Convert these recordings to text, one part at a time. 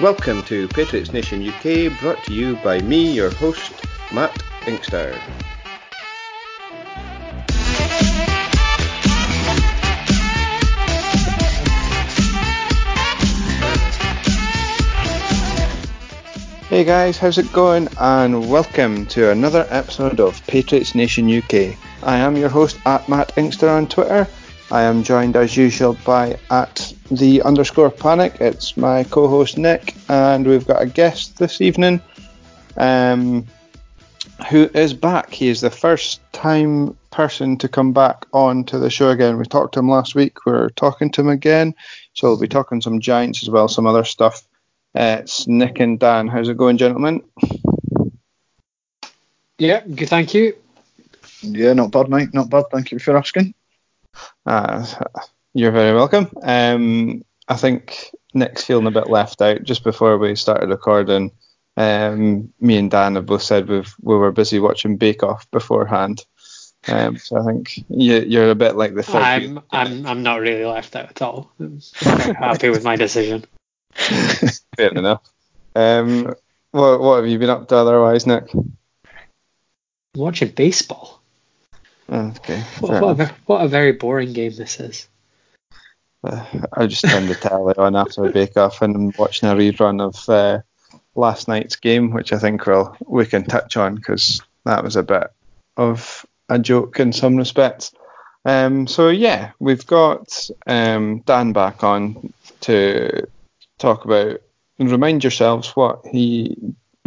Welcome to Patriots Nation UK, brought to you by me, your host, Matt Inkster. Hey guys, how's it going? And welcome to another episode of Patriots Nation UK. I am your host at Matt Inkster on Twitter. I am joined as usual by at the underscore panic. It's my co-host Nick, and we've got a guest this evening, um, who is back. He is the first time person to come back on to the show again. We talked to him last week. We're talking to him again, so we'll be talking some Giants as well, some other stuff. Uh, it's Nick and Dan. How's it going, gentlemen? Yeah, good. Thank you. Yeah, not bad, mate. Not bad. Thank you for asking. Uh, you're very welcome. Um, I think Nick's feeling a bit left out. Just before we started recording, um, me and Dan have both said we've, we were busy watching Bake Off beforehand. Um, so I think you, are a bit like the third. I'm I'm I'm not really left out at all. I'm happy with my decision. Fair enough. Um, what what have you been up to otherwise, Nick? Watching baseball. Okay. What, what, a, what a very boring game this is. Uh, I just turned the telly on after I Bake Off and I'm watching a rerun of uh, last night's game, which I think we'll, we can touch on because that was a bit of a joke in some respects. Um, so yeah, we've got um, Dan back on to talk about and remind yourselves what he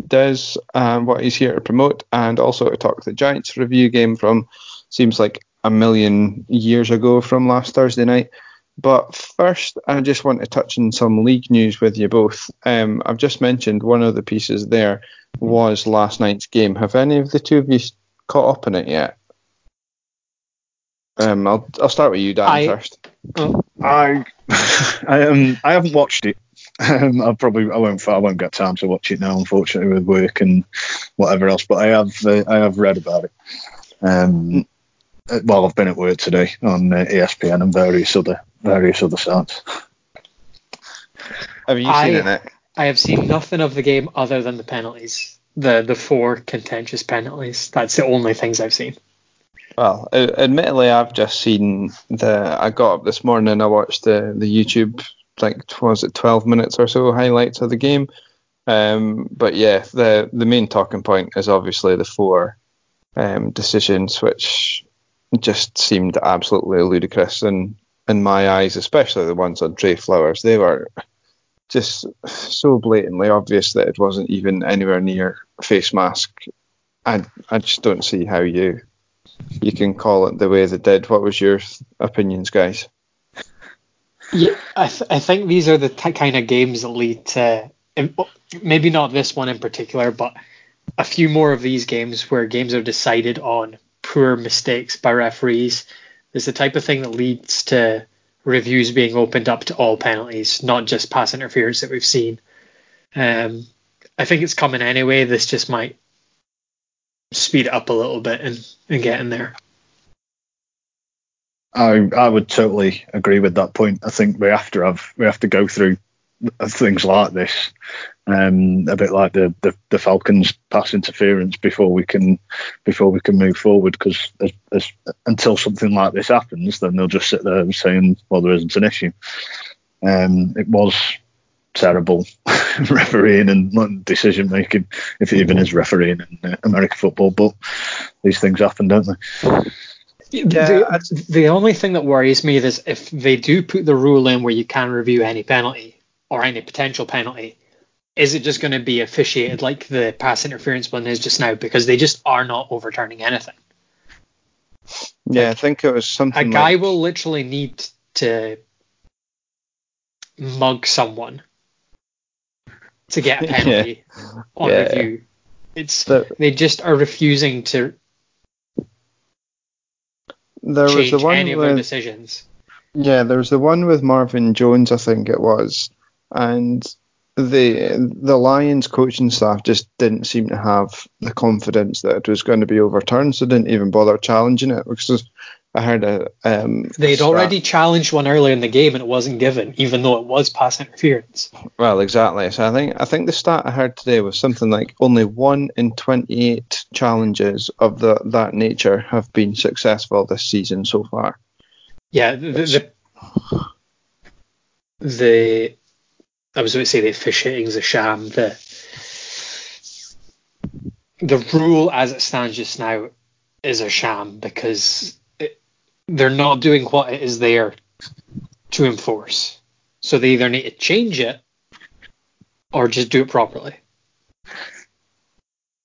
does and what he's here to promote, and also to talk the Giants review game from seems like a million years ago from last Thursday night. But first, I just want to touch on some league news with you both. Um, I've just mentioned one of the pieces there was last night's game. Have any of the two of you caught up in it yet? Um, I'll I'll start with you, Dan, I, first. Oh. I I um I haven't watched it. Um, I probably I won't I won't get time to watch it now, unfortunately, with work and whatever else. But I have uh, I have read about it. Um, well, I've been at work today on uh, ESPN and various other various other sites. Have you seen I, it, Nick? I have seen nothing of the game other than the penalties. The the four contentious penalties. That's the only things I've seen. Well, admittedly, I've just seen the. I got up this morning. and I watched the the YouTube like was it twelve minutes or so highlights of the game. Um, but yeah, the the main talking point is obviously the four um, decisions, which just seemed absolutely ludicrous in in my eyes, especially the ones on Trey Flowers. They were just so blatantly obvious that it wasn't even anywhere near face mask. I I just don't see how you you can call it the way they did. What was your opinions, guys? Yeah, I, th- I think these are the t- kind of games that lead to maybe not this one in particular, but a few more of these games where games are decided on poor mistakes by referees is the type of thing that leads to reviews being opened up to all penalties, not just pass interference that we've seen. Um, I think it's coming anyway. This just might speed it up a little bit and, and get in there. I I would totally agree with that point. I think we have to have we have to go through things like this, um, a bit like the, the, the Falcons pass interference before we can before we can move forward. Because until something like this happens, then they'll just sit there saying, "Well, there isn't an issue." Um, it was terrible refereeing and decision making, if it even is refereeing in uh, American football. But these things happen, don't they? Yeah, the, the only thing that worries me is if they do put the rule in where you can review any penalty or any potential penalty, is it just going to be officiated like the pass interference one is just now? Because they just are not overturning anything. Yeah, like, I think it was something. A guy like... will literally need to mug someone to get a penalty yeah. on yeah. review. It's they just are refusing to there was the one any with, of their decisions. Yeah, there was the one with Marvin Jones, I think it was, and the the Lions coaching staff just didn't seem to have the confidence that it was going to be overturned, so didn't even bother challenging it because I heard a. Um, They'd already challenged one earlier in the game and it wasn't given, even though it was pass interference. Well, exactly. So I think I think the stat I heard today was something like only one in 28 challenges of the that nature have been successful this season so far. Yeah, the the, the I was going to say the officiating's a sham. The the rule as it stands just now is a sham because it, they're not doing what it is there to enforce. So they either need to change it or just do it properly.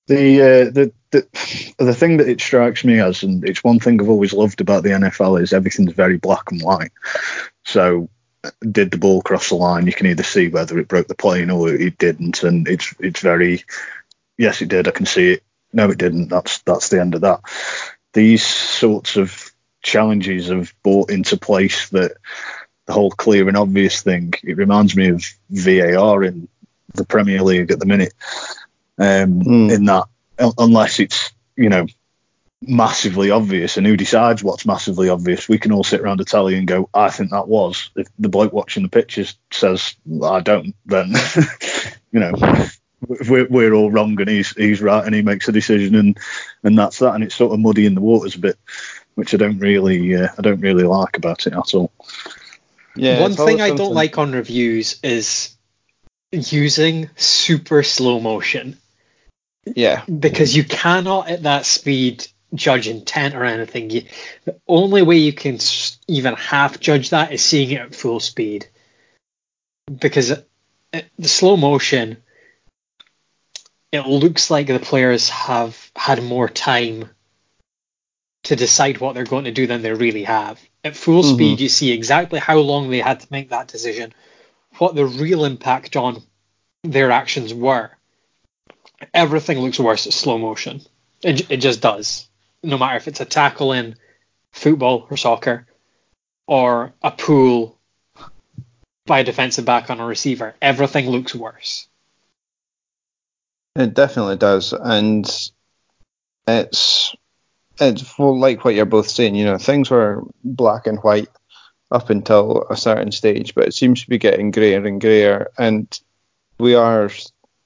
The, uh, the the the thing that it strikes me as, and it's one thing I've always loved about the NFL, is everything's very black and white. So, did the ball cross the line? You can either see whether it broke the plane or it didn't, and it's it's very yes, it did. I can see it. No, it didn't. That's that's the end of that. These sorts of challenges have brought into place that the whole clear and obvious thing. It reminds me of VAR in the Premier League at the minute. Um, Hmm. In that, unless it's you know massively obvious, and who decides what's massively obvious? We can all sit around a tally and go, "I think that was." If the bloke watching the pictures says, "I don't," then you know we're, we're all wrong and he's he's right and he makes a decision and and that's that and it's sort of muddying the waters a bit which I don't really uh, I don't really like about it at all. Yeah. One thing I don't like on reviews is using super slow motion Yeah. because you cannot at that speed judge intent or anything. You, the only way you can even half judge that is seeing it at full speed because it, it- the slow motion it looks like the players have had more time to decide what they're going to do than they really have. At full Mhm. speed, you see exactly how long they had to make that decision, what the real impact on their actions were. Everything looks worse at slow motion. It, it just does. No matter if it's a tackle in football or soccer or a pull by a defensive back on a receiver, everything looks worse. It definitely does, and it's it's like what you're both saying. You know, things were black and white up until a certain stage, but it seems to be getting greyer and greyer, and we are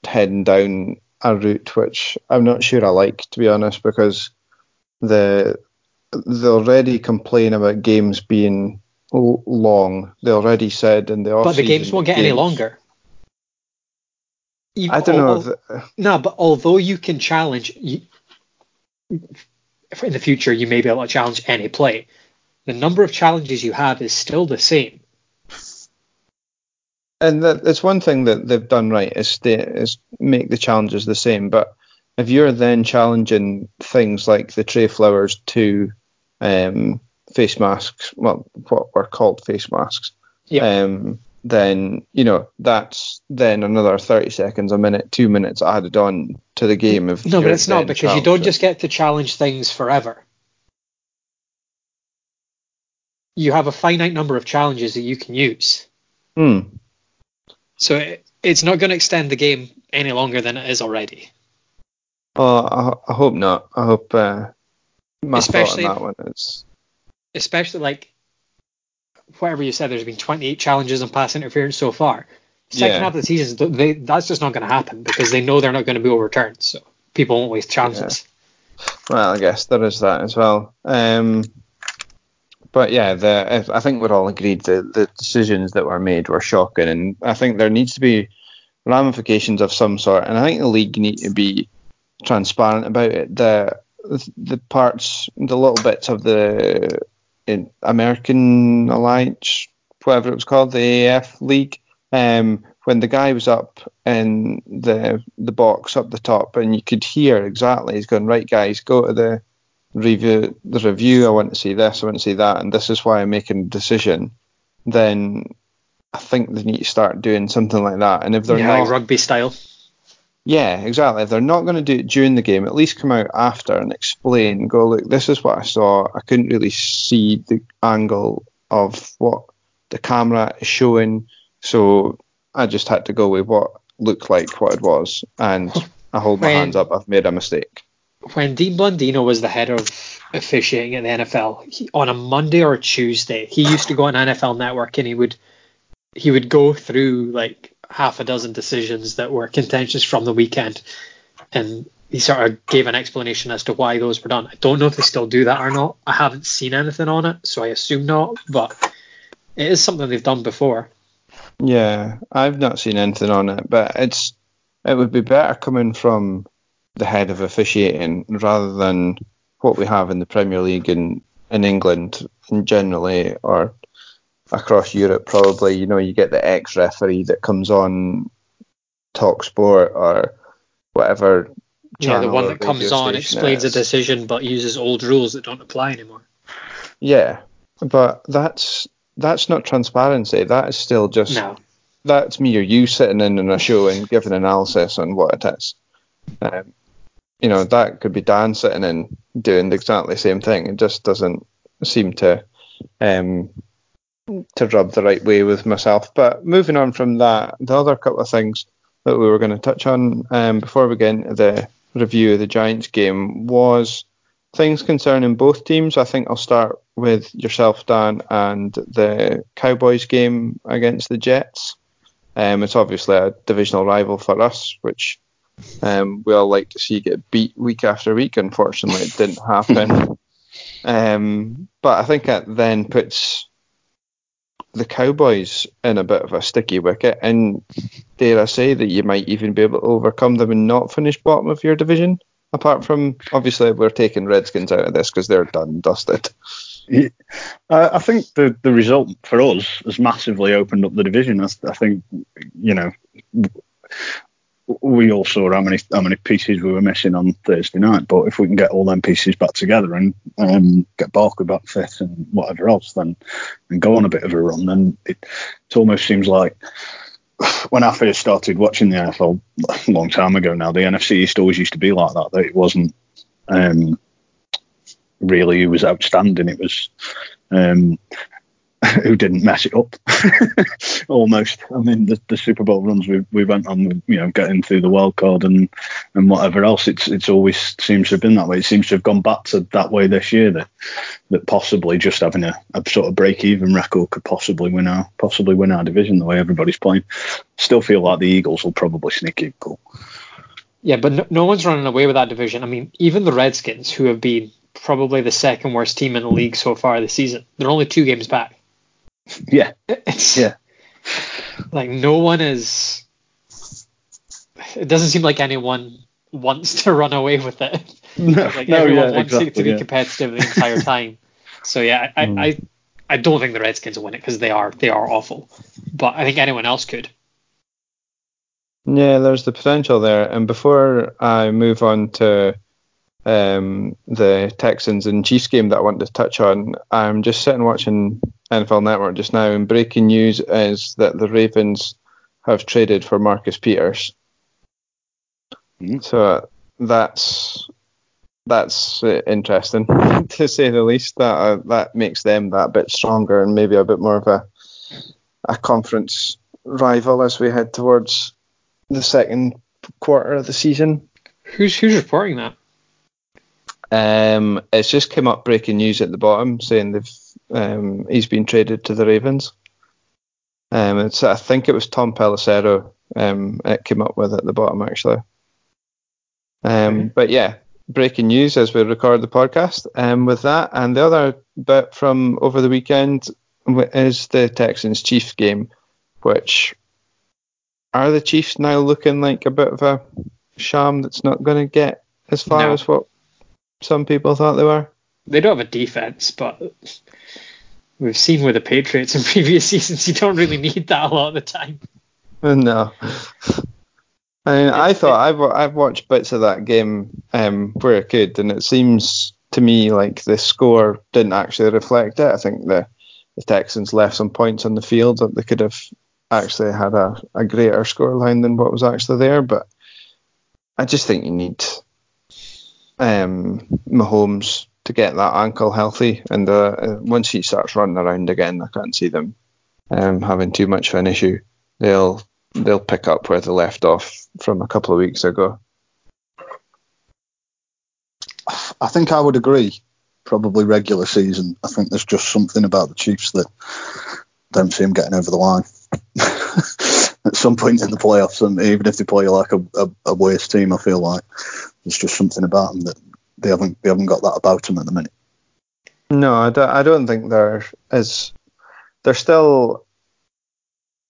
heading down a route which I'm not sure I like, to be honest, because the they already complain about games being long. They already said in the off But the games won't get any longer. Even- I don't know. al- If uh, No, but although you can challenge, you, in the future you may be able to challenge any play. The number of challenges you have is still the same. and that, it's one thing that they've done right is stay, is make the challenges the same. But if you're then challenging things like the Trey Flowers to um, face masks, well, what were called face masks, Yeah. um, then you know that's then another 30 seconds, a minute, two minutes added on to the game. If No, but it's not because you don't just get to challenge things forever. You have a finite number of challenges that you can use. Hmm. So it, it's not going to extend the game any longer than it is already. Well, I, I hope not. I hope uh, my Especially thought on that one is Especially like whatever you said, there's been 28 challenges on pass interference so far. Second Yeah. half of the season, they, that's just not going to happen because they know they're not going to be overturned. So people won't waste chances. Well, I guess there is that as well. Um, but yeah, the, I think we're all agreed that the decisions that were made were shocking, and I think there needs to be ramifications of some sort. And I think the league need to be transparent about it. The the parts, the little bits of the American Alliance, whatever it was called, the AF league, um, when the guy was up in the the box up the top, and you could hear exactly he's going right, guys, go to the review the review. I want to see this, I want to see that, and this is why I'm making a decision. Then I think they need to start doing something like that. And if they're yeah, not, rugby style. Yeah, exactly. If they're not going to do it during the game, at least come out after and explain. Go, look, this is what I saw. I couldn't really see the angle of what the camera is showing, so I just had to go with what looked like what it was, and I hold my When- hands up. I've made a mistake. when Dean Blandino was the head of officiating at the NFL, he, on a Monday or a Tuesday, he used to go on NFL Network and he would he would go through like half a dozen decisions that were contentious from the weekend, and he sort of gave an explanation as to why those were done. I don't know if they still do that or not. I haven't seen anything on it, so I assume not. But it is something they've done before. Yeah, I've not seen anything on it, but it's it would be better coming from the head of officiating rather than what we have in the Premier League in in England and generally or across Europe probably. You know, you get the ex referee that comes on Talk Sport or whatever. Yeah, the one that comes on, explains a decision, but uses old rules that don't apply anymore. Yeah, but that's that's not transparency. That is still just No. that's me or you sitting in on a show and giving analysis on what it is. Um, you know, that could be Dan sitting in doing exactly the exactly same thing. It just doesn't seem to um, to rub the right way with myself. But moving on from that, the other couple of things that we were going to touch on um, before we get into the review of the Giants game was things concerning both teams. I think I'll start with yourself, Dan, and the Cowboys game against the Jets. Um, it's obviously a divisional rival for us, which um, we all like to see get beat week after week. Unfortunately, it didn't happen. Um, but I think it then puts the Cowboys in a bit of a sticky wicket, and dare I say that you might even be able to overcome them and not finish bottom of your division. Apart from obviously we're taking Redskins out of this because they're done dusted. Yeah. Uh, I think the, the result for us has massively opened up the division. I, I think, you know, we all saw how many how many pieces we were missing on Thursday night. But if we can get all them pieces back together and um, get Barkley back fit and whatever else, then and go on a bit of a run, then it, it almost seems like when I first started watching the NFL a long time ago now, the NFC East always used to be like that. That it wasn't um, really who was outstanding. It was um, who didn't mess it up almost. I mean, the, the Super Bowl runs we, we went on, you know, getting through the wild card and and whatever else. It's it's always seems to have been that way. It seems to have gone back to that way this year. That that possibly just having a, a sort of break even record could possibly win our possibly win our division the way everybody's playing. Still feel like the Eagles will probably sneak goal. Yeah, but no, no one's running away with that division. I mean, even the Redskins, who have been probably the second worst team in the league so far this season, they're only two games back. Yeah, It's yeah. like no one is. It doesn't seem like anyone wants to run away with it. No, Like no, everyone yeah, wants it to exactly, be yeah. competitive the entire time. So yeah, I, I I don't think the Redskins will win it because they are they are awful. But I think anyone else could. Yeah, there's the potential there. And before I move on to um, the Texans and Chiefs game that I want to touch on, I'm just sitting watching NFL Network just now, and breaking news is that the Ravens have traded for Marcus Peters. Mhm. So that's that's uh, interesting to say the least. That uh, that makes them that bit stronger and maybe a bit more of a a conference rival as we head towards the second quarter of the season. Who's who's reporting that? Um, it's just come up breaking news at the bottom saying they've um, he's been traded to the Ravens. Um, it's I think it was Tom Pelissero. Um, it came up with at the bottom actually. Um, but yeah, breaking news as we record the podcast. Um, with that and the other bit from over the weekend is the Texans Chiefs game, which are the Chiefs now looking like a bit of a sham that's not going to get as far No. as what some people thought they were. They don't have a defense, but we've seen with the Patriots in previous seasons, you don't really need that a lot of the time. No. I mean, I thought I've I've watched bits of that game um, where it could, and it seems to me like the score didn't actually reflect it. I think the the Texans left some points on the field that they could have actually had a, a greater score line than what was actually there. But I just think you need um, Mahomes to get that ankle healthy, and uh, uh, once he starts running around again, I can't see them um, having too much of an issue. They'll they'll pick up where they left off from a couple of weeks ago. I think I would agree. Probably regular season. I think there's just something about the Chiefs that don't see them getting over the line. At some point in the playoffs, and even if they play like a, a, a worse team, I feel like there's just something about them that they haven't they haven't got that about them at the minute. No, I don't, I don't think they're they're still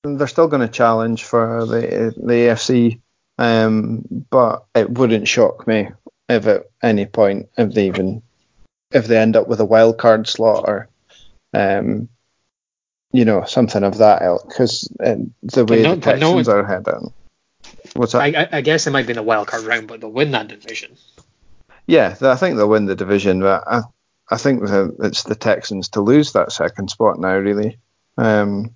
they're still going to challenge for the the AFC, um, but it wouldn't shock me if at any point if they even if they end up with a wild card slot or um, you know something of that ilk because uh, the way no, the Texans no are heading. What's that? I, I, guess it might be in the wild card round, but they'll win that division. Yeah, I think they'll win the division, but I, I think it's the Texans to lose that second spot now, really. Um,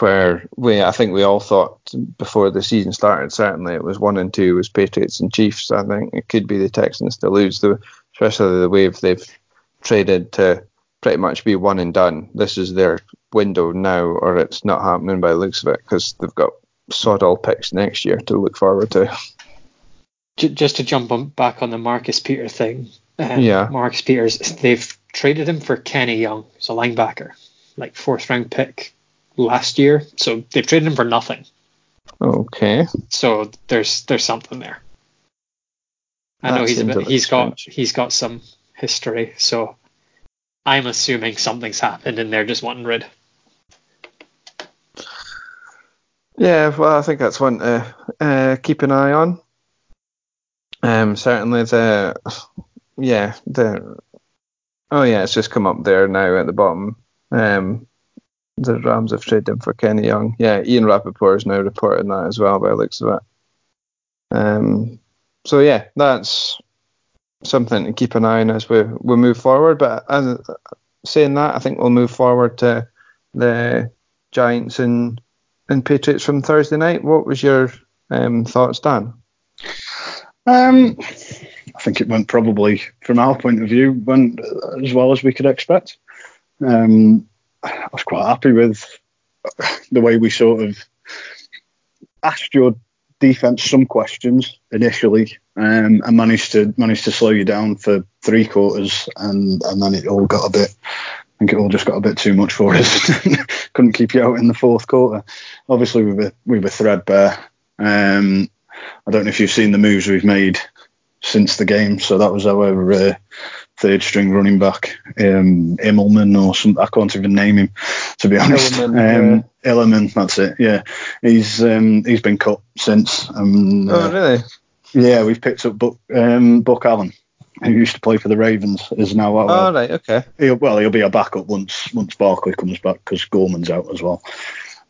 where we, I think we all thought before the season started, certainly it was one and two was Patriots and Chiefs. I think it could be the Texans to lose, the, especially the way they've traded to pretty much be one and done. This is their window now, or it's not happening by the looks of it because they've got sod all picks next year to look forward to. Just to jump on, back on the Marcus Peter thing, um, yeah, Marcus Peters, they've traded him for Kenny Young, so linebacker, like fourth round pick last year. So they've traded him for nothing. Okay. So there's there's something there. I that know he's a bit, he's got he's got some history, so I'm assuming something's happened and they're just wanting rid. Yeah, well, I think that's one to uh, keep an eye on. Um, certainly the yeah the oh yeah, it's just come up there now at the bottom. Um, the Rams have traded him for Kenny Young. Yeah, Ian Rapoport is now reporting that as well by the looks of it. Um, so yeah, that's something to keep an eye on as we we move forward. But as saying that, I think we'll move forward to the Giants and and Patriots from Thursday night. What was your um, thoughts, Dan? Um, I think it went probably, from our point of view, went as well as we could expect. Um, I was quite happy with the way we sort of asked your defense some questions initially, um, and managed to managed to slow you down for three quarters, and and then it all got a bit. I think it all just got a bit too much for us. Couldn't keep you out in the fourth quarter. Obviously, we were we were threadbare. Um, I don't know if you've seen the moves we've made since the game. So that was our uh, third string running back, um, Immelman or something. I can't even name him to be honest. um, yeah. that's it. Yeah, he's um, he's been cut since. Um, oh really? Yeah, we've picked up Buck, um, Buck Allen, who used to play for the Ravens, is now. Our, oh right, okay. He'll, well, he'll be a backup once once Barkley comes back because Gorman's out as well.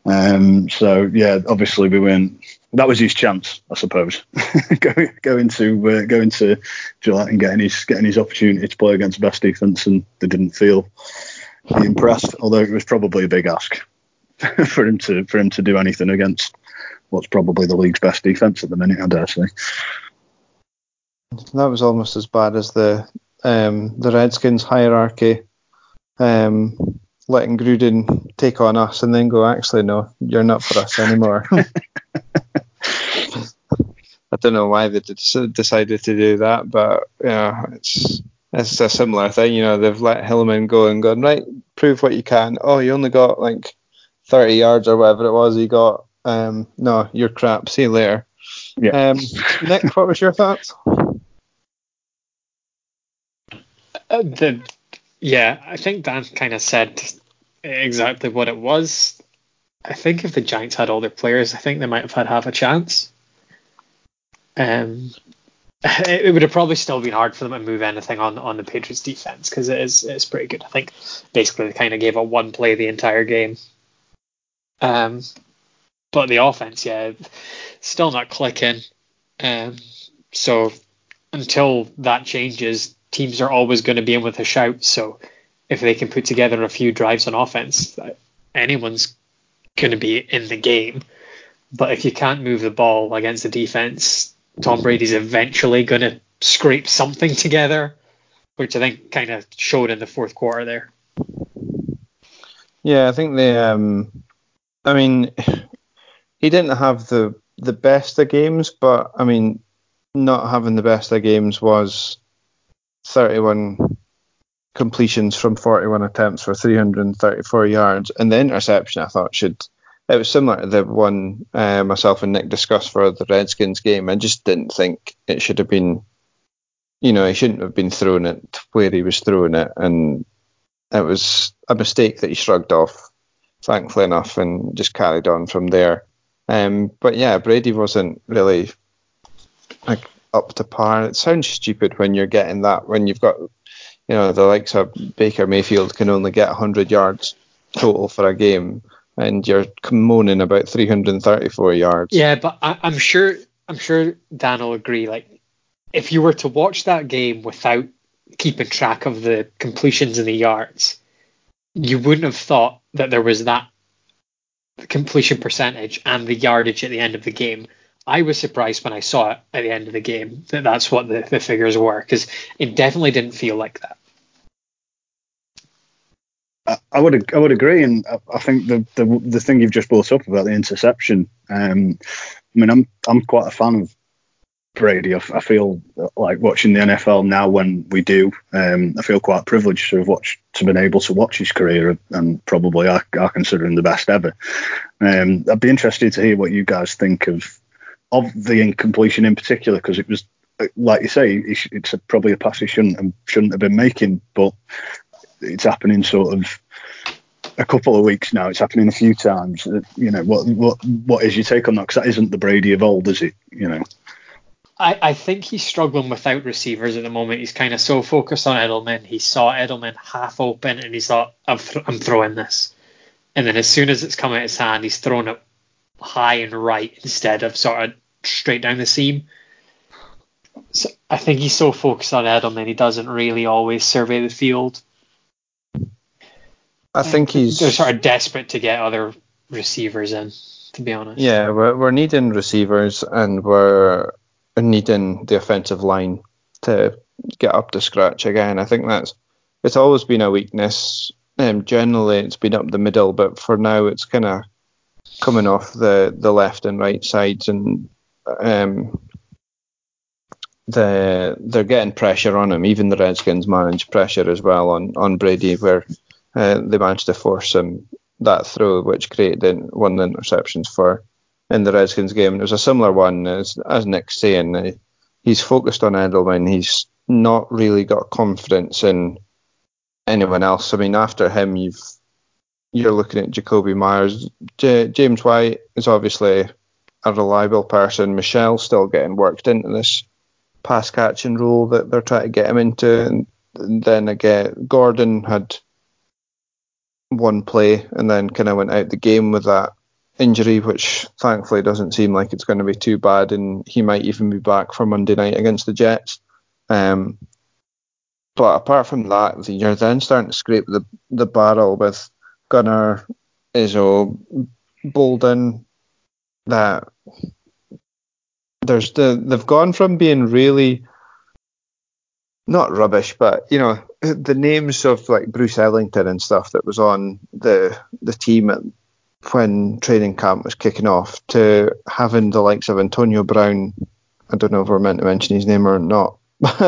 Um, so yeah, obviously we weren't that was his chance, I suppose, going going to uh, going to Gillette and getting his getting his opportunity to play against the best defense, and they didn't feel impressed. Although it was probably a big ask for him to for him to do anything against what's probably the league's best defense at the minute, I dare say. That was almost as bad as the um, the Redskins hierarchy. Um, letting Gruden take on us and then go, actually, no, you're not for us anymore. I don't know why they decided to do that, but yeah, it's it's a similar thing. You know, they've let Hillman go and gone right, prove what you can. Oh, you only got like 30 yards or whatever it was. You got um, no, you're crap. See you later. Yeah. Um, Nick, what was your thoughts? Uh, the yeah, I think Dan kind of said exactly what it was. I think if the Giants had all their players, I think they might have had half a chance. Um, it, would have probably still been hard for them to move anything on on the Patriots defense because it is it's pretty good. I think basically they kind of gave up one play the entire game. Um, but the offense, yeah, still not clicking. Um, so until that changes, teams are always going to be in with a shout. So if they can put together a few drives on offense, anyone's going to be in the game. But if you can't move the ball against the defense, Tom Brady's eventually going to scrape something together, which I think kind of showed in the fourth quarter there. Yeah, I think they. Um, I mean, he didn't have the the best of games, but I mean, not having the best of games was 31 completions from 41 attempts for 334 yards, and the interception I thought should. It was similar to the one uh, myself and Nick discussed for the Redskins game. I just didn't think it should have been. You know, he shouldn't have been throwing it where he was throwing it, and it was a mistake that he shrugged off, thankfully enough, and just carried on from there. Um, but yeah, Brady wasn't really like up to par. It sounds stupid when you're getting that when you've got, you know, the likes of Baker Mayfield can only get 100 yards total for a game, and you're moaning about 334 yards. Yeah, but I, I'm sure I'm sure Dan will agree. Like, if you were to watch that game without keeping track of the completions and the yards, you wouldn't have thought that there was that completion percentage and the yardage at the end of the game. I was surprised when I saw it at the end of the game that that's what the, the figures were because it definitely didn't feel like that. I would I would agree, and I think the, the the thing you've just brought up about the interception. Um, I mean, I'm I'm quite a fan of Brady. I, I, feel like watching the NFL now when we do. Um, I feel quite privileged to have watched to been able to watch his career, and probably I, I consider him the best ever. Um, I'd be interested to hear what you guys think of of the incompletion in particular, because it was like you say, it's a, probably a pass he shouldn't shouldn't have been making, but it's happening sort of a couple of weeks now. It's happening a few times. Uh, you know, what what what is your take on that? Because that isn't the Brady of old, is it? You know. I, I think he's struggling without receivers at the moment. He's kind of so focused on Edelman. He saw Edelman half open and he's thought, I'm, th- I'm throwing this. And then as soon as it's come out his hand, he's thrown it high and right instead of sort of straight down the seam. So I think he's so focused on Edelman, he doesn't really always survey the field. I think he's. They're sort of desperate to get other receivers in, to be honest. Yeah, we're, we're needing receivers and we're needing the offensive line to get up to scratch again. I think that's it's always been a weakness. Um, generally, it's been up the middle, but for now, it's kind of coming off the, the left and right sides, and um, the they're getting pressure on him. Even the Redskins manage pressure as well on on Brady, where uh, they managed to force him that throw, which created one of the interceptions for in the Redskins game. It was a similar one as as Nick's saying. Uh, he's focused on Edelman. He's not really got confidence in anyone else. I mean, after him, you've you're looking at Jakobi Meyers. J- James White is obviously a reliable person. Michel's still getting worked into this pass catching role that they're trying to get him into. And then again, Gordon had one play and then kind of went out the game with that injury, which thankfully doesn't seem like it's going to be too bad, and he might even be back for Monday night against the Jets. Um, but apart from that, you're then starting to scrape the the barrel with Gunner, Izzo, Bolden. That there's the they've gone from being really not rubbish, but you know the names of like Bruce Ellington and stuff that was on the the team at when training camp was kicking off to having the likes of Antonio Brown. I don't know if we're meant to mention his name or not.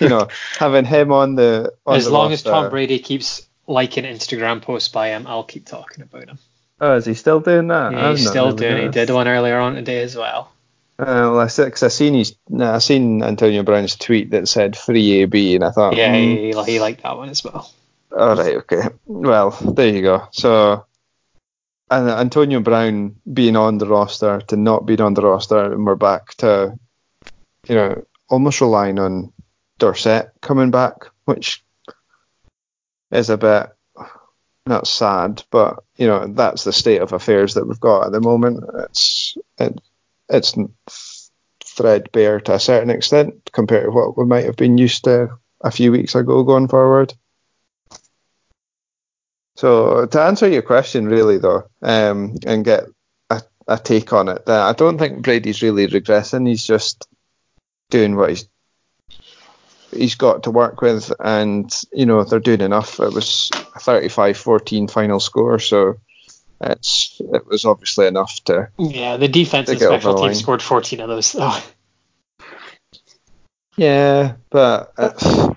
you know, having him on the on as the long roster. as Tom Brady keeps liking Instagram posts by him, I'll keep talking about him. Oh, is he still doing that? Yeah, he's still doing. it. He did one earlier on today as well. Uh, well, I said because I seen his, nah, I seen Antonio Brown's tweet that said free AB, and I thought, Yeah, hmm, he, he liked that one as well. all right, okay, well, there you go. So, and Antonio Brown being on the roster to not being on the roster, and we're back to, you know, almost relying on Dorsett coming back, which is a bit not sad, but you know that's the state of affairs that we've got at the moment. It's it, it's threadbare to a certain extent compared to what we might have been used to a few weeks ago going forward. So to answer your question, really though, um, and get a, a take on it, uh, I don't think Brady's really regressing. He's just doing what he's he's got to work with, and you know they're doing enough. It was a 35-14 final score, so it's it was obviously enough to. Yeah, the defense and special teams scored 14 of those though. Yeah, but uh,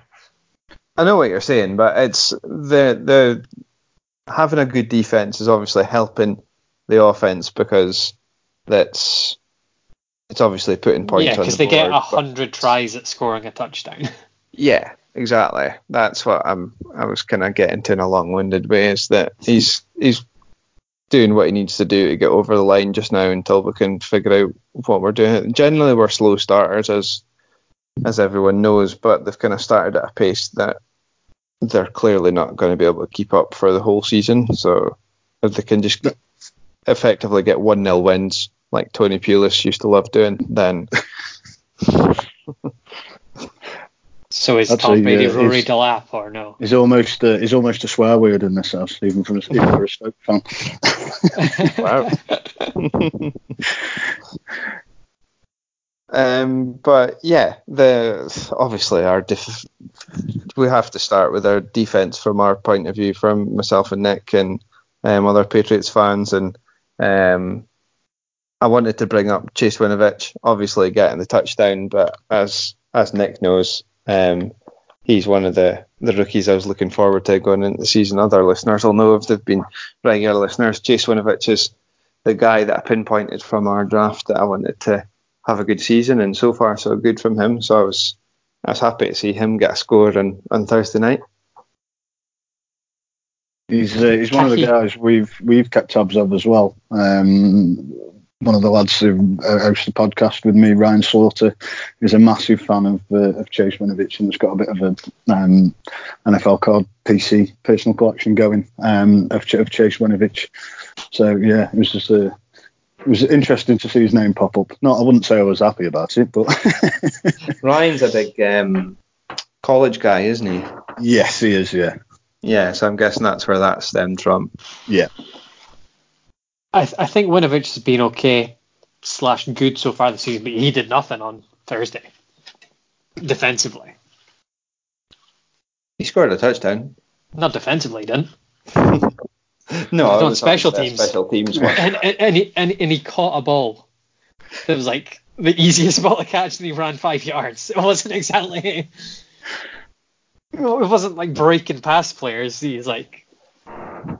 I know what you're saying, but it's the the having a good defense is obviously helping the offense because that's it's obviously putting points. Yeah, because the they get board, a but- hundred tries at scoring a touchdown. Yeah, exactly. That's what I'm. I was kind of getting to in a long-winded way. Is that he's he's doing what he needs to do to get over the line just now until we can figure out what we're doing. Generally, we're slow starters, as as everyone knows, but they've kind of started at a pace that they're clearly not going to be able to keep up for the whole season. So if they can just effectively get one 0 wins like Tony Pulis used to love doing, then So is That's Tom a, Brady uh, Rory is- Delap or no? He's almost uh, he's almost a swear word in this house, even from a, even for a Stoke fan. Wow. Um, but yeah, the obviously our def- we have to start with our defense from our point of view, from myself and Nick and um, other Patriots fans, and um, I wanted to bring up Chase Winovich, obviously getting the touchdown, but as as Nick knows, um, he's one of the the rookies I was looking forward to going into the season. Other listeners will know if they've been regular listeners. Chase Winovich is the guy that I pinpointed from our draft that I wanted to have a good season, and so far so good from him. So I was I was happy to see him get a score on, on Thursday night. He's uh, he's one of the guys we've we've kept tabs of as well. Um, one of the lads who uh, hosts the podcast with me, Ryan Slaughter, is a massive fan of uh, of Chase Winovich and has got a bit of a um, NFL card PC personal collection going um, of, Ch- of Chase Winovich. So yeah, it was just a it was interesting to see his name pop up. Not, I wouldn't say I was happy about it, but Ryan's a big um, college guy, isn't he? yes, he is. Yeah, Yeah, so I'm guessing that's where that stemmed from. yeah. I, th- I think Winovich has been okay slash good so far this season, but he did nothing on Thursday defensively. He scored a touchdown. Not defensively, he didn't. No, on special teams. Special teams. And, and, and, he, and, and he caught a ball that was like the easiest ball to catch, and he ran five yards. It wasn't exactly. It wasn't like breaking past players. He's like,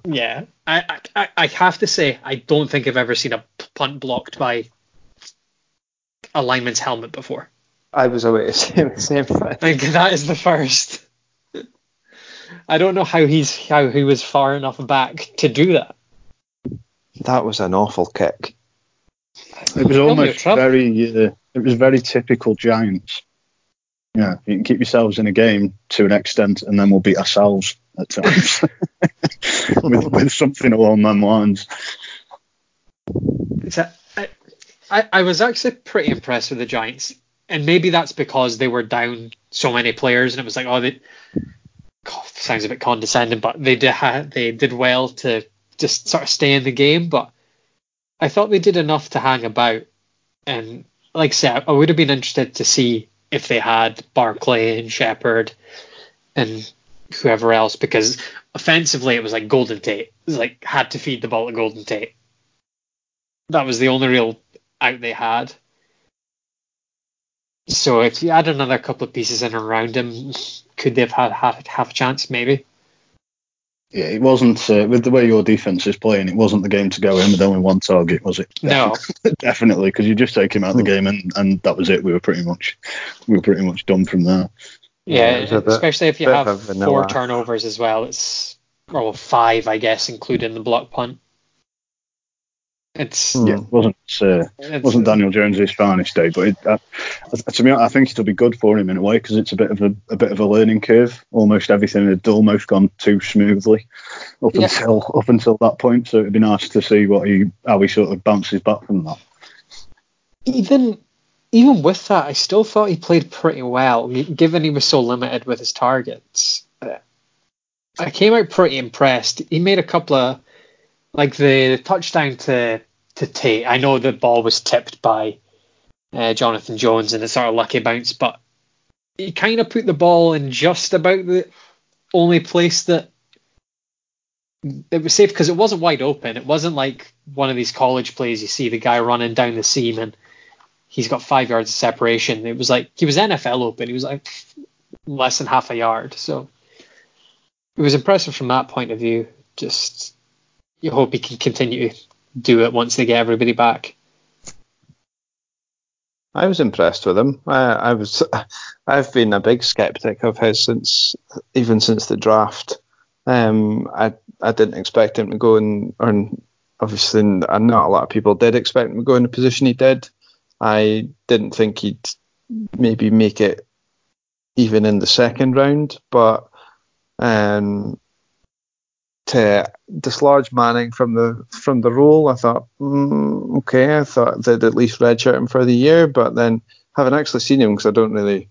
yeah. I, I I have to say I don't think I've ever seen a punt blocked by a lineman's helmet before. I was away to say the same thing. Like that is the first. I don't know how he's how he was far enough back to do that. That was an awful kick. It was He'll be a almost very. Uh, it was very typical Giants. Yeah, you can keep yourselves in a game to an extent, and then we'll beat ourselves at times with, with something along them lines. So, I a- I, I, I was actually pretty impressed with the Giants, and maybe that's because they were down so many players, and it was like, oh, they God, sounds a bit condescending, but they did ha- they did well to just sort of stay in the game. But I thought they did enough to hang about, and like I said, I would have been interested to see if they had Barkley and Shepard and whoever else, because offensively it was like Golden Tate, it was like had to feed the ball to Golden Tate that was the only real out they had. So if you add another couple of pieces in around him, could they have had half, half a chance? Maybe. Yeah, it wasn't uh, with the way your defense is playing. It wasn't the game to go in with only one target, was it? No. definitely, because you just take him out of the game, and, and that was it. We were pretty much we were pretty much done from there. Yeah, Yeah, it was a bit- especially if you have of a vanilla. four turnovers as well. It's or well, five, I guess, including the block punt. It's, Hmm. Yeah, it wasn't uh, it's wasn't Daniel Jones's finest day, but it, uh, to me, I think it'll be good for him in a way because it's a bit of a, a bit of a learning curve. Almost everything had almost gone too smoothly up Yeah. until up until that point. So it'd be nice to see what he how he sort of bounces back from that. even even with that, I still thought he played pretty well, given he was so limited with his targets. Uh, I came out pretty impressed. He made a couple of like the touchdown to to Tate. I know the ball was tipped by uh, Jonathan Jones and it's sort of lucky bounce, but he kind of put the ball in just about the only place that it was safe because it wasn't wide open. It wasn't like one of these college plays you see the guy running down the seam and he's got five yards of separation. It was like he was NFL open. He was like less than half a yard. So it was impressive from that point of view. Just you hope he can continue to do it once they get everybody back. I was impressed with him. I, I was, I've been a big skeptic of his since, even since the draft. Um, I I didn't expect him to go in, or obviously not a lot of people did expect him to go in the position he did. I didn't think he'd maybe make it even in the second round, but um, to dislodge Manning from the from the role, I thought, mm, okay, I thought they'd at least redshirt him for the year, but then having actually seen him because I don't really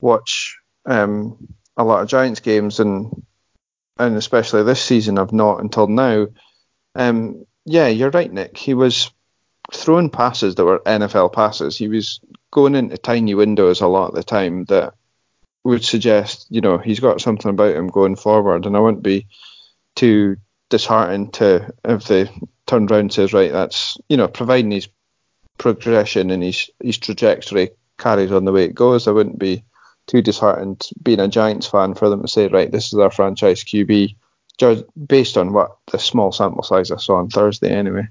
watch um, a lot of Giants games and and especially this season I've not until now. Um, yeah, you're right, Nick. He was throwing passes that were NFL passes. He was going into tiny windows a lot of the time that would suggest, you know, he's got something about him going forward, and I wouldn't be too disheartened to if they turned around and says, right, that's you know, providing his progression and his his trajectory carries on the way it goes, I wouldn't be too disheartened being a Giants fan for them to say, right, this is our franchise QB, based on what the small sample size I saw on Thursday anyway.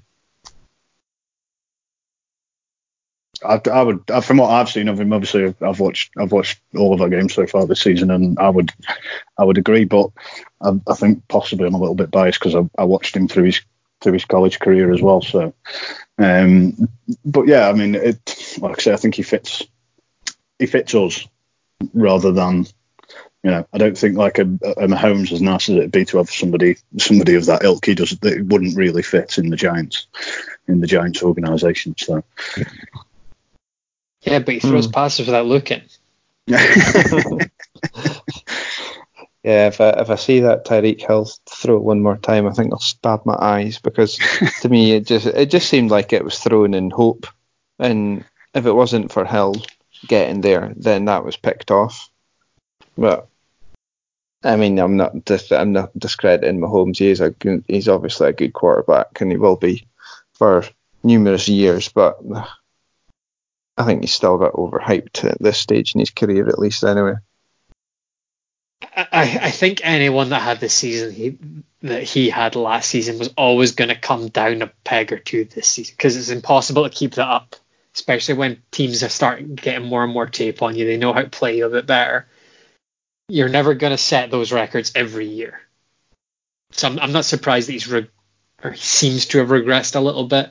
I, I would, from what I've seen of him, obviously I've watched I've watched all of our games so far this season, and I would I would agree, but I, I think possibly I'm a little bit biased because I, I, watched him through his through his college career as well. So, um, but yeah, I mean, it, like I say, I think he fits he fits us rather than you know, I don't think like a, a Mahomes, as nice as it'd be to have somebody somebody of that ilk, he does it wouldn't really fit in the Giants in the Giants organisation. So yeah, but he throws mm. passes without looking. yeah, if I if I see that Tyreek Hill throw it one more time, I think I'll stab my eyes because to me it just it just seemed like it was thrown in hope, and if it wasn't for Hill getting there, then that was picked off. But I mean, I'm not dis- I'm not discrediting Mahomes. He is a good, he's obviously a good quarterback, and he will be for numerous years. But I think he's still a bit overhyped at this stage in his career, at least anyway. I, I think anyone that had the season he, that he had last season was always going to come down a peg or two this season because it's impossible to keep that up, especially when teams are starting getting more and more tape on you. They know how to play a bit better. You're never going to set those records every year. So I'm, I'm not surprised that he's re- or he seems to have regressed a little bit.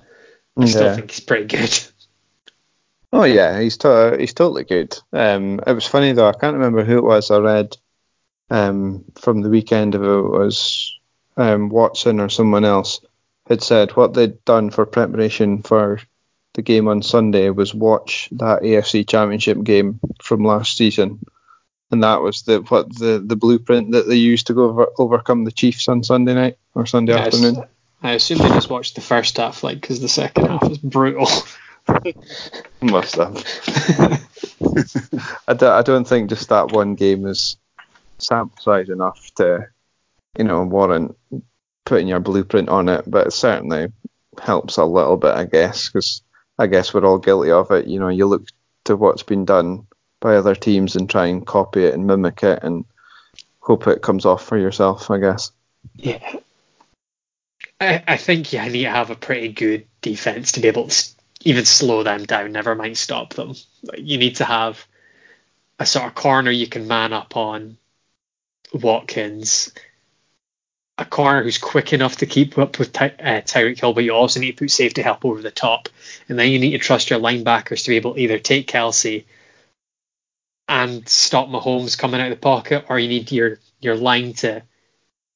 I yeah. still think he's pretty good. Oh yeah, he's to- he's totally good. Um, it was funny though. I can't remember who it was. I read um, from the weekend if it was um, Watson or someone else had said what they'd done for preparation for the game on Sunday was watch that AFC Championship game from last season, and that was the what the, the blueprint that they used to go over, overcome the Chiefs on Sunday night or Sunday afternoon. I assume they just watched the first half, like because the second half was brutal. Must have. I, don't, I don't think just that one game is sample size enough to, you know, warrant putting your blueprint on it, but it certainly helps a little bit, I guess, because I guess we're all guilty of it. You know, you look to what's been done by other teams and try and copy it and mimic it and hope it comes off for yourself, I guess. Yeah. I, I think you need to have a pretty good defense to be able to even slow them down, never mind stop them. You need to have a sort of corner you can man up on Watkins, a corner who's quick enough to keep up with Ty- uh, Tyreek Hill, but you also need to put safety help over the top. And then you need to trust your linebackers to be able to either take Kelce and stop Mahomes coming out of the pocket, or you need your your line to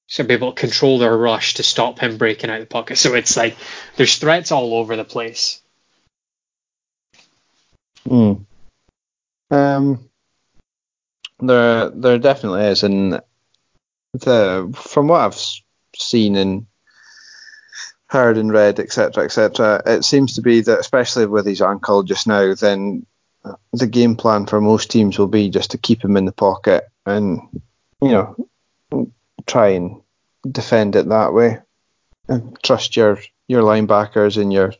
so be able to control their rush to stop him breaking out of the pocket. So it's like there's threats all over the place. Hmm. Um, there, there definitely is, and the from what I've seen and heard and read, etc., etc., it seems to be that, especially with his ankle just now, then the game plan for most teams will be just to keep him in the pocket and you know try and defend it that way and trust your your linebackers and your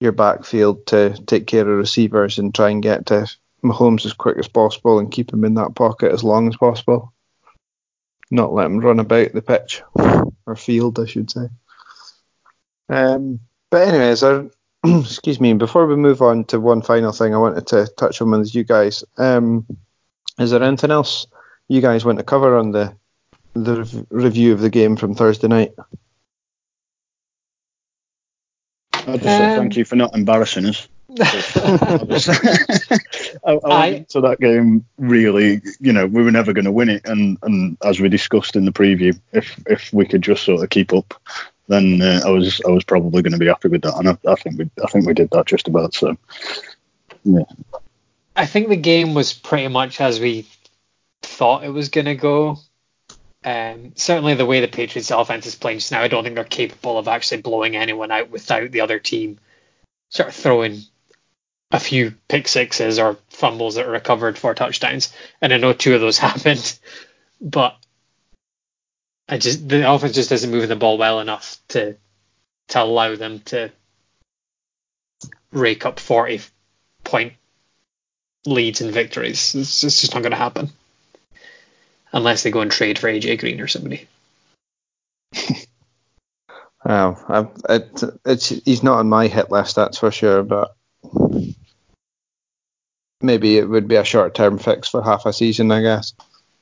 your backfield to take care of receivers and try and get to Mahomes as quick as possible and keep him in that pocket as long as possible. not let him run about the pitch or field, I should say. Um, but anyways, I, excuse me. Before we move on to one final thing, I wanted to touch on with you guys. Um, is there anything else you guys want to cover on the the rev- review of the game from Thursday night? I'll just say Um, thank you for not embarrassing us. I, was, I, I I- that game really, you know, we were never going to win it, and, and as we discussed in the preview, if if we could just sort of keep up, then uh, I was I was probably going to be happy with that, and I, I think we I think we did that just about. So yeah, I think the game was pretty much as we thought it was going to go. Um, certainly, the way the Patriots' offense is playing just now, I don't think they're capable of actually blowing anyone out without the other team sort of throwing a few pick sixes or fumbles that are recovered for touchdowns. And I know two of those happened, but I just the offense just isn't moving the ball well enough to to allow them to rake up 40 point leads and victories. It's, it's just not going to happen unless they go and trade for AJ Green or somebody. Well, I, it, it's he's not on my hit list, that's for sure. But maybe it would be a short-term fix for half a season, I guess.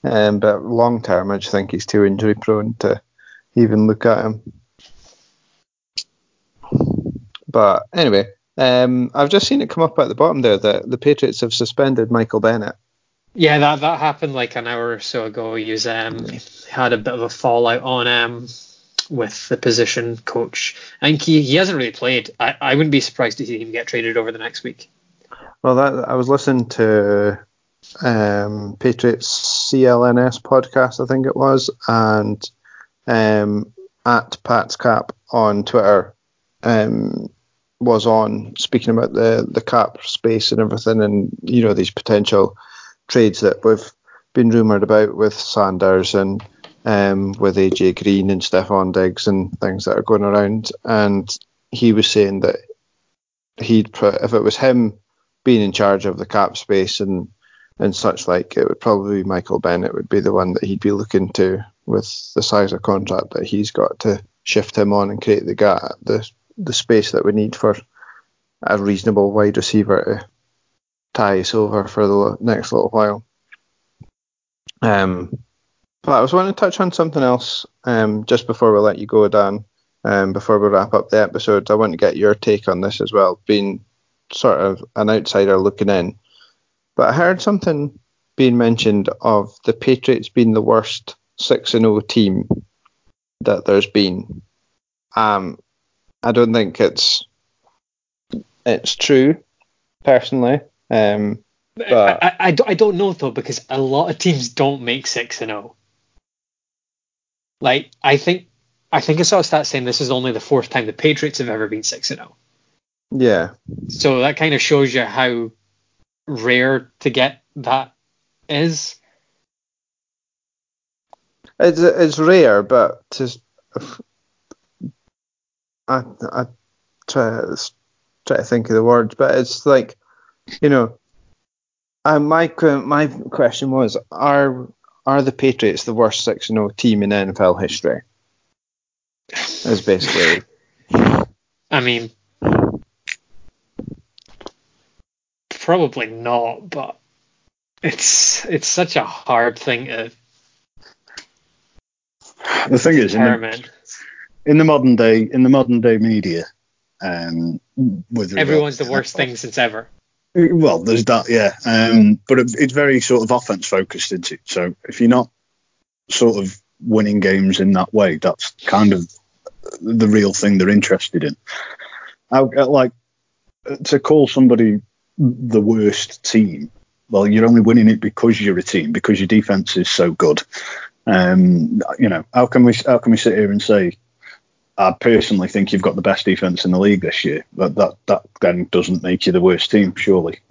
Um, but long-term, I just think he's too injury-prone to even look at him. But anyway, um, I've just seen it come up at the bottom there that the Patriots have suspended Michael Bennett. Yeah, that that happened like an hour or so ago. He was, um, had a bit of a fallout on um, with the position coach. I think he, he hasn't really played. I, I wouldn't be surprised to see him get traded over the next week. Well, that I was listening to um, Patriots CLNS podcast, I think it was, and um, at Pat's Cap on Twitter um, was on speaking about the the cap space and everything, and you know these potential trades that we've been rumored about with Sanders and um, with AJ Green and Stefon Diggs and things that are going around, and he was saying that he'd put if it was him being in charge of the cap space and and such like, it would probably be Michael Bennett would be the one that he'd be looking to with the size of contract that he's got to shift him on and create the gap, the the space that we need for a reasonable wide receiver us over for the next little while. Um, but I was wanting to touch on something else um, just before we let you go, Dan. Um, before we wrap up the episode, I want to get your take on this as well, being sort of an outsider looking in. But I heard something being mentioned of the Patriots being the worst six and zero team that there's been. Um, I don't think it's it's true, personally. Um, But- I, I, I, don't, know though because a lot of teams don't make six and zero. Like I think I think I saw a stat saying this is only the fourth time the Patriots have ever been six and zero. yeah, So that kind of shows you how rare to get that is. it's it's rare, but to, I I try try to think of the words, but it's like you know, uh, my my question was are are the Patriots the worst six and zero team in NFL history? Is basically I mean, probably not, but it's it's such a hard thing to the thing is, in the, determine. in the modern day, in the modern day media, um, with Everyone's the worst thing since ever. Well, there's that, yeah. Um, but it, it's very sort of offense focused, isn't it? So if you're not sort of winning games in that way, that's kind of the real thing they're interested in. I, I like to call somebody the worst team. Well, you're only winning it because you're a team, because your defense is so good. Um, you know, how can we how can we sit here and say I personally think you've got the best defense in the league this year. But that that then doesn't make you the worst team, surely.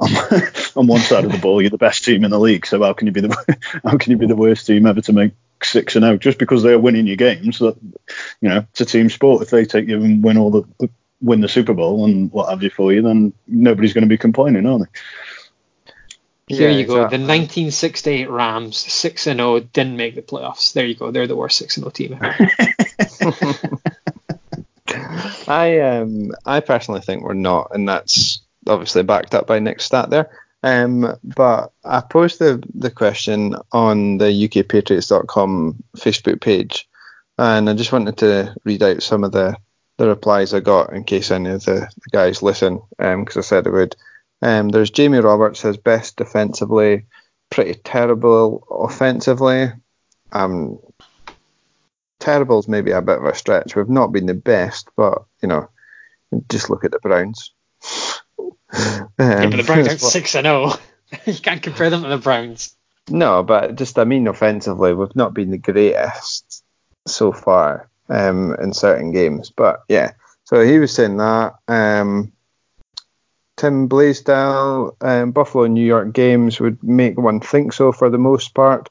On one side of the ball, you're the best team in the league. So how can you be the how can you be the worst team ever to make six and out just because they're winning your games? That you know, it's a team sport. If they take you and win all the win the Super Bowl and what have you for you, then nobody's going to be complaining, are they? Here Yeah, you go. exactly. The 1968 Rams, six and zero, didn't make the playoffs. There you go. They're the worst six and zero team ever. I um I personally think we're not, and that's obviously backed up by Nick's stat there. Um, but I posed the the question on the UKPatriots.com Facebook page, and I just wanted to read out some of the the replies I got in case any of the, guys listen, because I said I would. Um, there's Jamie Roberts says best defensively, pretty terrible offensively. Um, terrible is maybe a bit of a stretch. We've not been the best, but you know, just look at the Browns. Um, Yeah, but the Browns what- six and zero. You can't compare them to the Browns. No, but just I mean offensively, we've not been the greatest so far um, in certain games. But yeah, so he was saying that. Um, Tim Blaisdell, um, Buffalo and New York games would make one think so for the most part.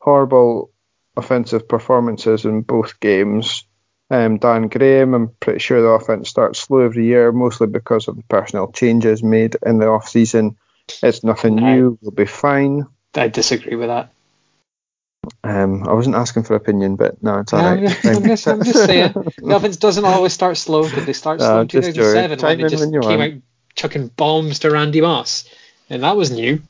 Horrible offensive performances in both games. Um, Dan Graham, I'm pretty sure the offense starts slow every year, mostly because of the personnel changes made in the off season. It's nothing new. We'll be fine. I disagree with that. Um, I wasn't asking for opinion, but no, it's No, all I'm, right. just, I'm, just, I'm just saying. The offense doesn't always start slow. Did they start No, slow in just 2007 when they just when came out chucking bombs to Randy Moss? And that was new.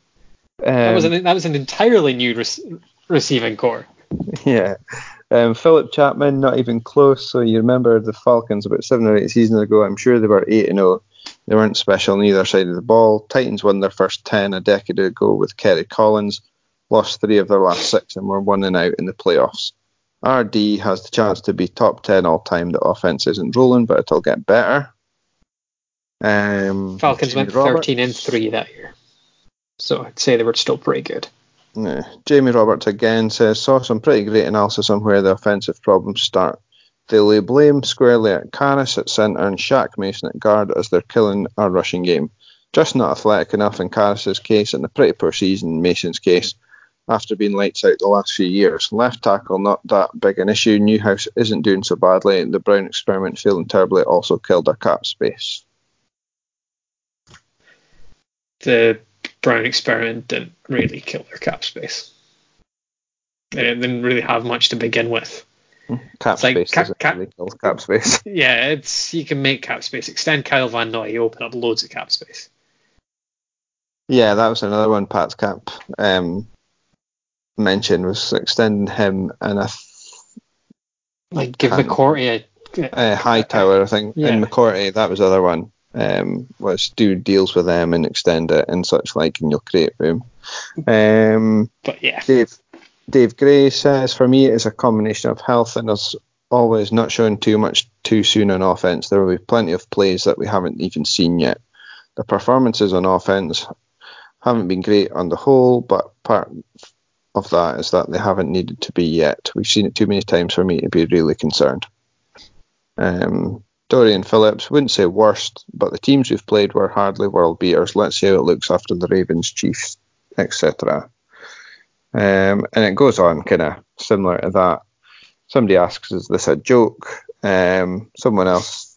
That Um, was an that was an entirely new rec- receiving core. yeah. Um, Philip Chapman, not even close. So you remember the Falcons about seven or eight seasons ago. I'm sure they were eight and zero. They weren't special on either side of the ball. Titans won their first ten a decade ago with Kerry Collins. Lost three of their last six and were one and out in the playoffs. RD has the chance to be top ten all time. The offense isn't rolling, but it'll get better. Um, Falcons went Roberts. 13 and three that year, so I'd say they were still pretty good. Yeah. Jamie Roberts again says saw some pretty great analysis on where the offensive problems start. They lay blame squarely at Karras at centre and Shaq Mason at guard as they're killing our rushing game. Just not athletic enough in Karras' case and a pretty poor season in Mason's case after being lights out the last few years. Left tackle not that big an issue. Newhouse isn't doing so badly. The Brown experiment failing terribly also killed our cap space. The Brown experiment didn't really kill their cap space. They didn't really have much to begin with. Cap It's like space cap- cap- really cap space. Yeah, it's you can make cap space. Extend Kyle Van Noy, you open up loads of cap space. Yeah, that was another one Pat's Cap um, mentioned was extending him and a Like give McCourty a uh, Hightower, I think, Yeah. in McCourty. That was the other one. Um, was do deals with them and extend it and such like, and you'll create room. Um, but yeah. Dave Dave Gray says for me it is a combination of health and us always not showing too much too soon on offense. There will be plenty of plays that we haven't even seen yet. The performances on offense haven't been great on the whole, but part of that is that they haven't needed to be yet. We've seen it too many times for me to be really concerned. Um, Dorian Phillips wouldn't say worst, but the teams we've played were hardly world beaters. Let's see how it looks after the Ravens, Chiefs, etc. Um, and it goes on kind of similar to that. Somebody asks, is this a joke? Um, someone else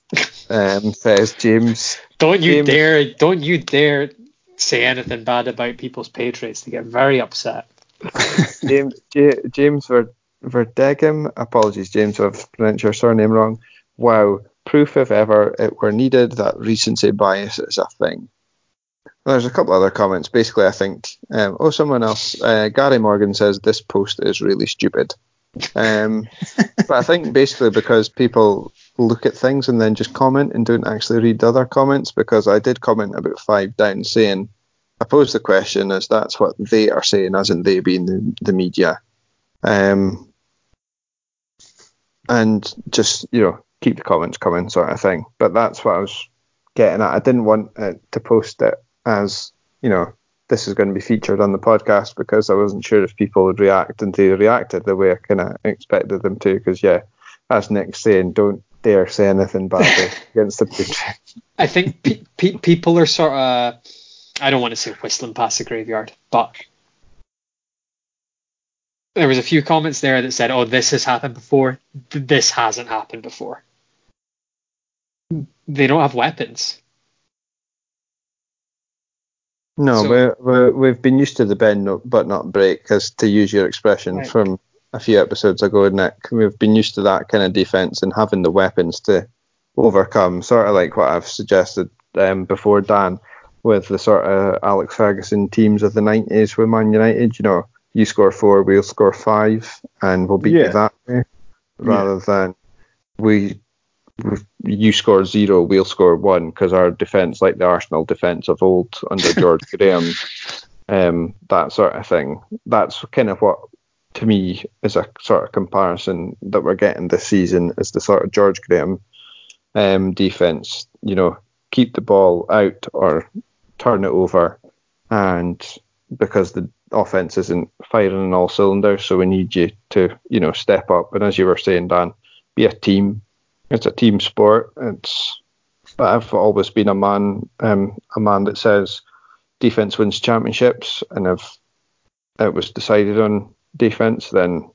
um, says, James, Don't you James- dare don't you dare say anything bad about people's Patriots. They get very upset. James, J- James Ver, apologies, James, if I've pronounced your surname wrong. Wow, proof if ever it were needed that recency bias is a thing. There's a couple other comments. Basically, I think, um, oh, someone else, uh, Gary Morgan says this post is really stupid. Um, but I think basically because people look at things and then just comment and don't actually read the other comments, because I did comment about five down saying, I pose the question as that's what they are saying, as in they being the, the media. Um, and just, you know, keep the comments coming, sort of thing. But that's what I was getting at. I didn't want it to post it as, you know, this is going to be featured on the podcast because I wasn't sure if people would react, and they reacted the way I kind of expected them to. Because, yeah, as Nick's saying, don't dare say anything badly against the Patriots. I think pe- pe- people are sort of I don't want to say whistling past the graveyard, but there was a few comments there that said, "Oh, this has happened before. Th- This hasn't happened before." They don't have weapons. No, So- we're, we're, we've been used to the bend no- but not break, because to use your expression Right. from a few episodes ago, Nick, we've been used to that kind of defence and having the weapons to overcome, sort of like what I've suggested um, before, Dan, with the sort of Alex Ferguson teams of the 90s with Man United. You know, you score four, we'll score five, and we'll beat Yeah. you that way, rather than we you score zero, we'll score one because our defence, like the Arsenal defence of old under George Graham, um, that sort of thing. That's kind of what, to me, is a sort of comparison that we're getting this season is the sort of George Graham um, defence. You know, keep the ball out or turn it over, and because the offence isn't firing on all cylinders, so we need you to, you know, step up. And as you were saying, Dan, be a team it's a team sport. It's but I've always been a man um, a man that says defense wins championships, and if it was decided on defense, then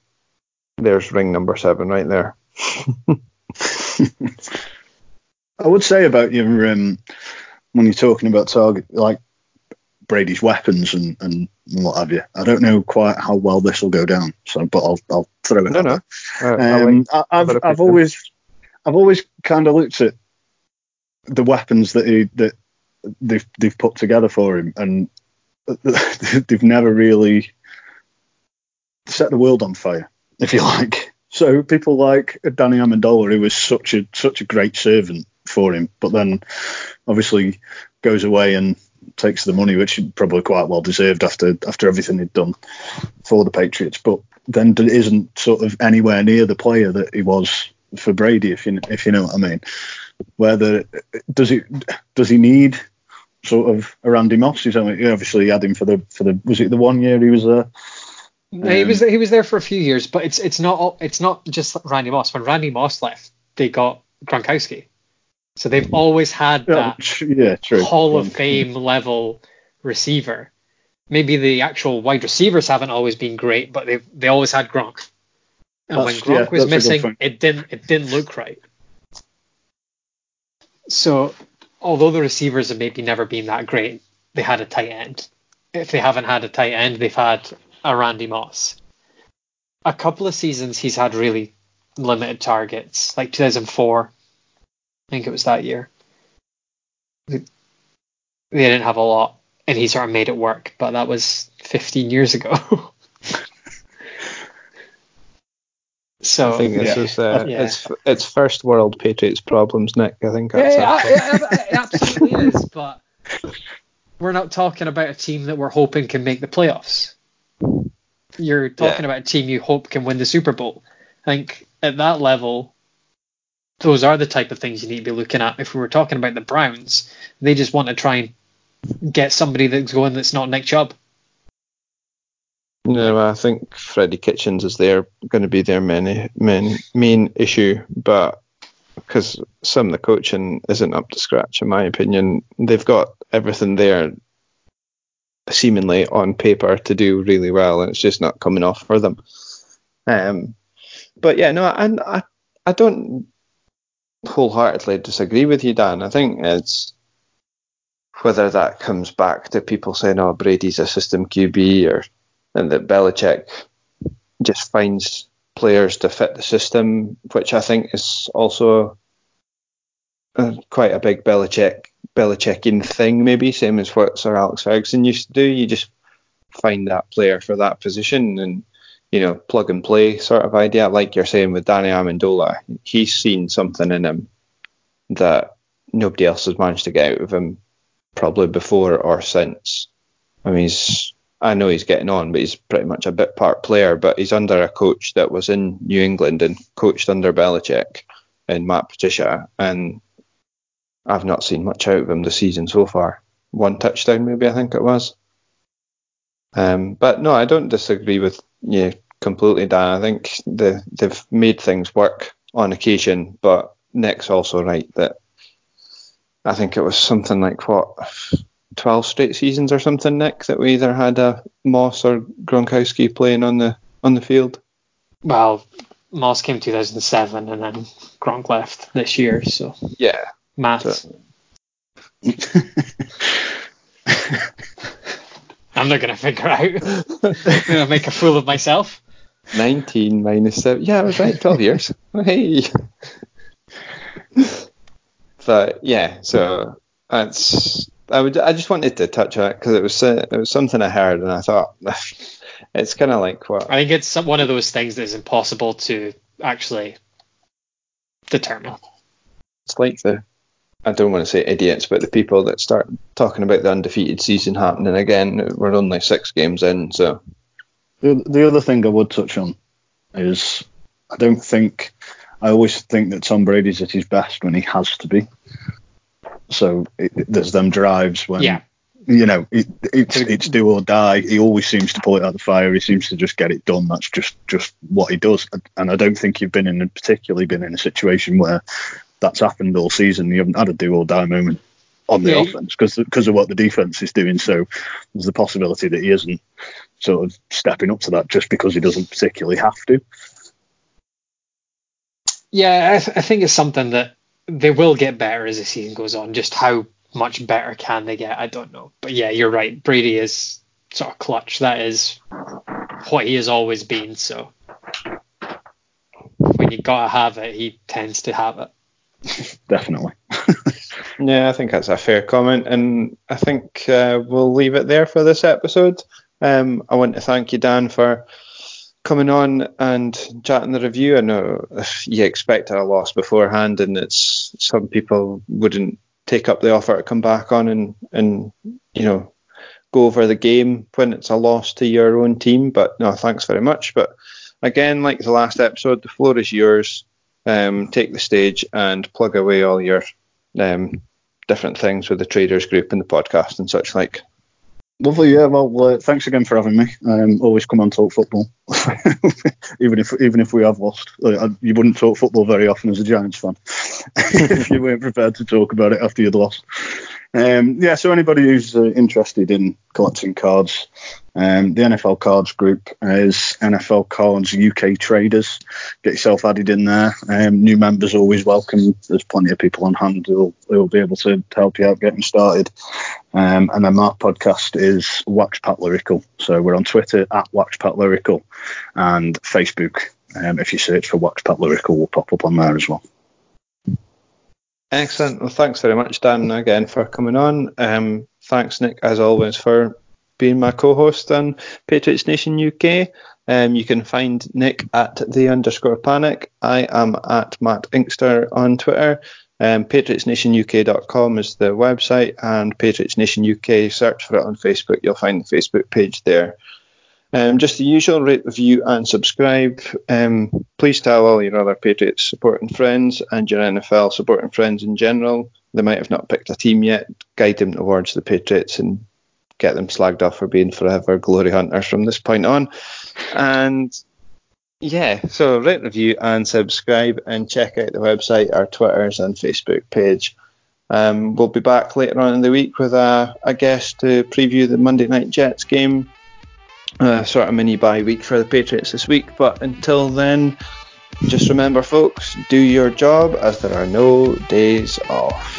there's ring number seven right there. I would say about your um, when you're talking about target like Brady's weapons and, and what have you. I don't know quite how well this will go down, so but I'll I'll throw it. No, out no. there. I, I Um, like, I, I've I've pick them. always I've always kind of looked at the weapons that he that they've they've put together for him, and they've never really set the world on fire, if you like. So people like Danny Amendola, who was such a such a great servant for him, but then obviously goes away and takes the money, which probably quite well deserved after after everything he'd done for the Patriots. But then isn't sort of anywhere near the player that he was for Brady, if you if you know what I mean. Whether does he does he need sort of a Randy Moss? He's only, obviously he had him for the for the was it the one year he was there? he Um, was he was there for a few years, but it's it's not it's not just Randy Moss. When Randy Moss left, they got Gronkowski, so they've always had that yeah, true. Hall of Fame level receiver. Maybe the actual wide receivers haven't always been great, but they they always had Gronk. And when That's- yeah, Gronk was that's a good missing, it didn't it didn't look right. So, although the receivers have maybe never been that great, they had a tight end. If they haven't had a tight end, they've had a Randy Moss. A couple of seasons he's had really limited targets, like 2004. I think it was that year. They they didn't have a lot, and he sort of made it work, but that was 15 years ago. so I think this yeah. is uh, Yeah. it's it's first world Patriots problems, Nick. I think that's yeah, it. yeah, yeah, it absolutely is. But we're not talking about a team that we're hoping can make the playoffs. You're talking Yeah. about a team you hope can win the Super Bowl. I think at that level, those are the type of things you need to be looking at. If we were talking about the Browns, they just want to try and get somebody that's going that's not Nick Chubb. No, I think Freddie Kitchens is there going to be their main main main issue, but because some of the coaching isn't up to scratch, in my opinion, they've got everything there, seemingly on paper to do really well, and it's just not coming off for them. Um, but yeah, no, I I, I don't wholeheartedly disagree with you, Dan. I think it's whether that comes back to people saying, "Oh, Brady's a system QB," or and that Belichick just finds players to fit the system, which I think is also quite a big Belichick Belichickian thing, maybe same as what Sir Alex Ferguson used to do. You just find that player for that position and you know plug and play sort of idea, like you're saying with Danny Amendola. He's seen something in him that nobody else has managed to get out of him, probably before or since. I mean, he's I know he's getting on, but he's pretty much a bit part player. But he's under a coach that was in New England and coached under Belichick and Matt Patricia, and I've not seen much out of him this season so far. One touchdown, maybe I think it was. Um, but no, I don't disagree with you completely, Dan. I think the, they've made things work on occasion, but Nick's also right that I think it was something like what 12 straight seasons or something, Nick, that we either had a Moss or Gronkowski playing on the on the field. Well, Moss came 2007, and then Gronk left this year. So Yeah, maths. I'm not gonna figure out. I'm gonna make a fool of myself. 19 minus 7. Yeah, I was right. 12 years. Hey. but yeah, so that's. I would. I just wanted to touch on it because it was uh, it was something I heard and I thought it's kind of like what I think it's some, one of those things that is impossible to actually determine. it's like the I don't want to say idiots, but the people that start talking about the undefeated season happening again. We're only six games in, so The, the other thing I would touch on is I don't think I always think that Tom Brady's at his best when he has to be. So it, there's them drives when Yeah. you know it, it's it's do or die. He always seems to pull it out of the fire. He seems to just get it done. That's just just what he does. And I don't think you've been in a, particularly been in a situation where that's happened all season. You haven't had a do or die moment on the Yeah. offense because because of what the defense is doing. So there's the possibility that he isn't sort of stepping up to that just because he doesn't particularly have to. Yeah, I, th- I think it's something that they will get better as the season goes on. Just how much better can they get? I don't know. But yeah, you're right. Brady is sort of clutch. That is what he has always been. So when you gotta have it, he tends to have it. Definitely. Yeah, I think that's a fair comment, and I think uh, we'll leave it there for this episode. Um, I want to thank you, Dan, for coming on and chatting the review. I know you expected a loss beforehand, and it's some people wouldn't take up the offer to come back on and and you know go over the game when it's a loss to your own team. But no, thanks very much. But again, like the last episode, the floor is yours. Um, take the stage and plug away all your um, different things with the traders group and the podcast and such like. Lovely, yeah. Well, uh, thanks again for having me. Um, always come on talk football, even if even if we have lost. Uh, you wouldn't talk football very often as a Giants fan if you weren't prepared to talk about it after you'd lost. Um, yeah, so anybody who's uh, interested in collecting cards, um, the NFL Cards Group is NFL Cards UK Traders. Get yourself added in there. Um, new members always welcome. There's plenty of people on hand who'll, who'll be able to help you out getting started. Um, and then my podcast is Wax Pack Lyrical. So we're on Twitter at Wax Pack Lyrical and Facebook. Um, if you search for Wax Pack Lyrical, will pop up on there as well. Excellent. Well, thanks very much, Dan, again for coming on. Um, thanks, Nick, as always, for being my co-host on Patriots Nation UK. Um, you can find Nick at the underscore panic. I am at Matt Inkster on Twitter. Um, PatriotsNationUK.com is the website, and Patriots Nation UK. Search for it on Facebook. You'll find the Facebook page there. Um, just the usual rate, review, and subscribe. Um, please tell all your other Patriots supporting friends and your NFL supporting friends in general. They might have not picked a team yet. Guide them towards the Patriots and get them slagged off for being forever glory hunters from this point on. And yeah, so rate, review, and subscribe, and check out the website, our Twitters, and Facebook page. Um, we'll be back later on in the week with a, a guest to preview the Monday Night Jets game uh, sort of mini bye week for the Patriots this week. But until then, just remember, folks, do your job as there are no days off.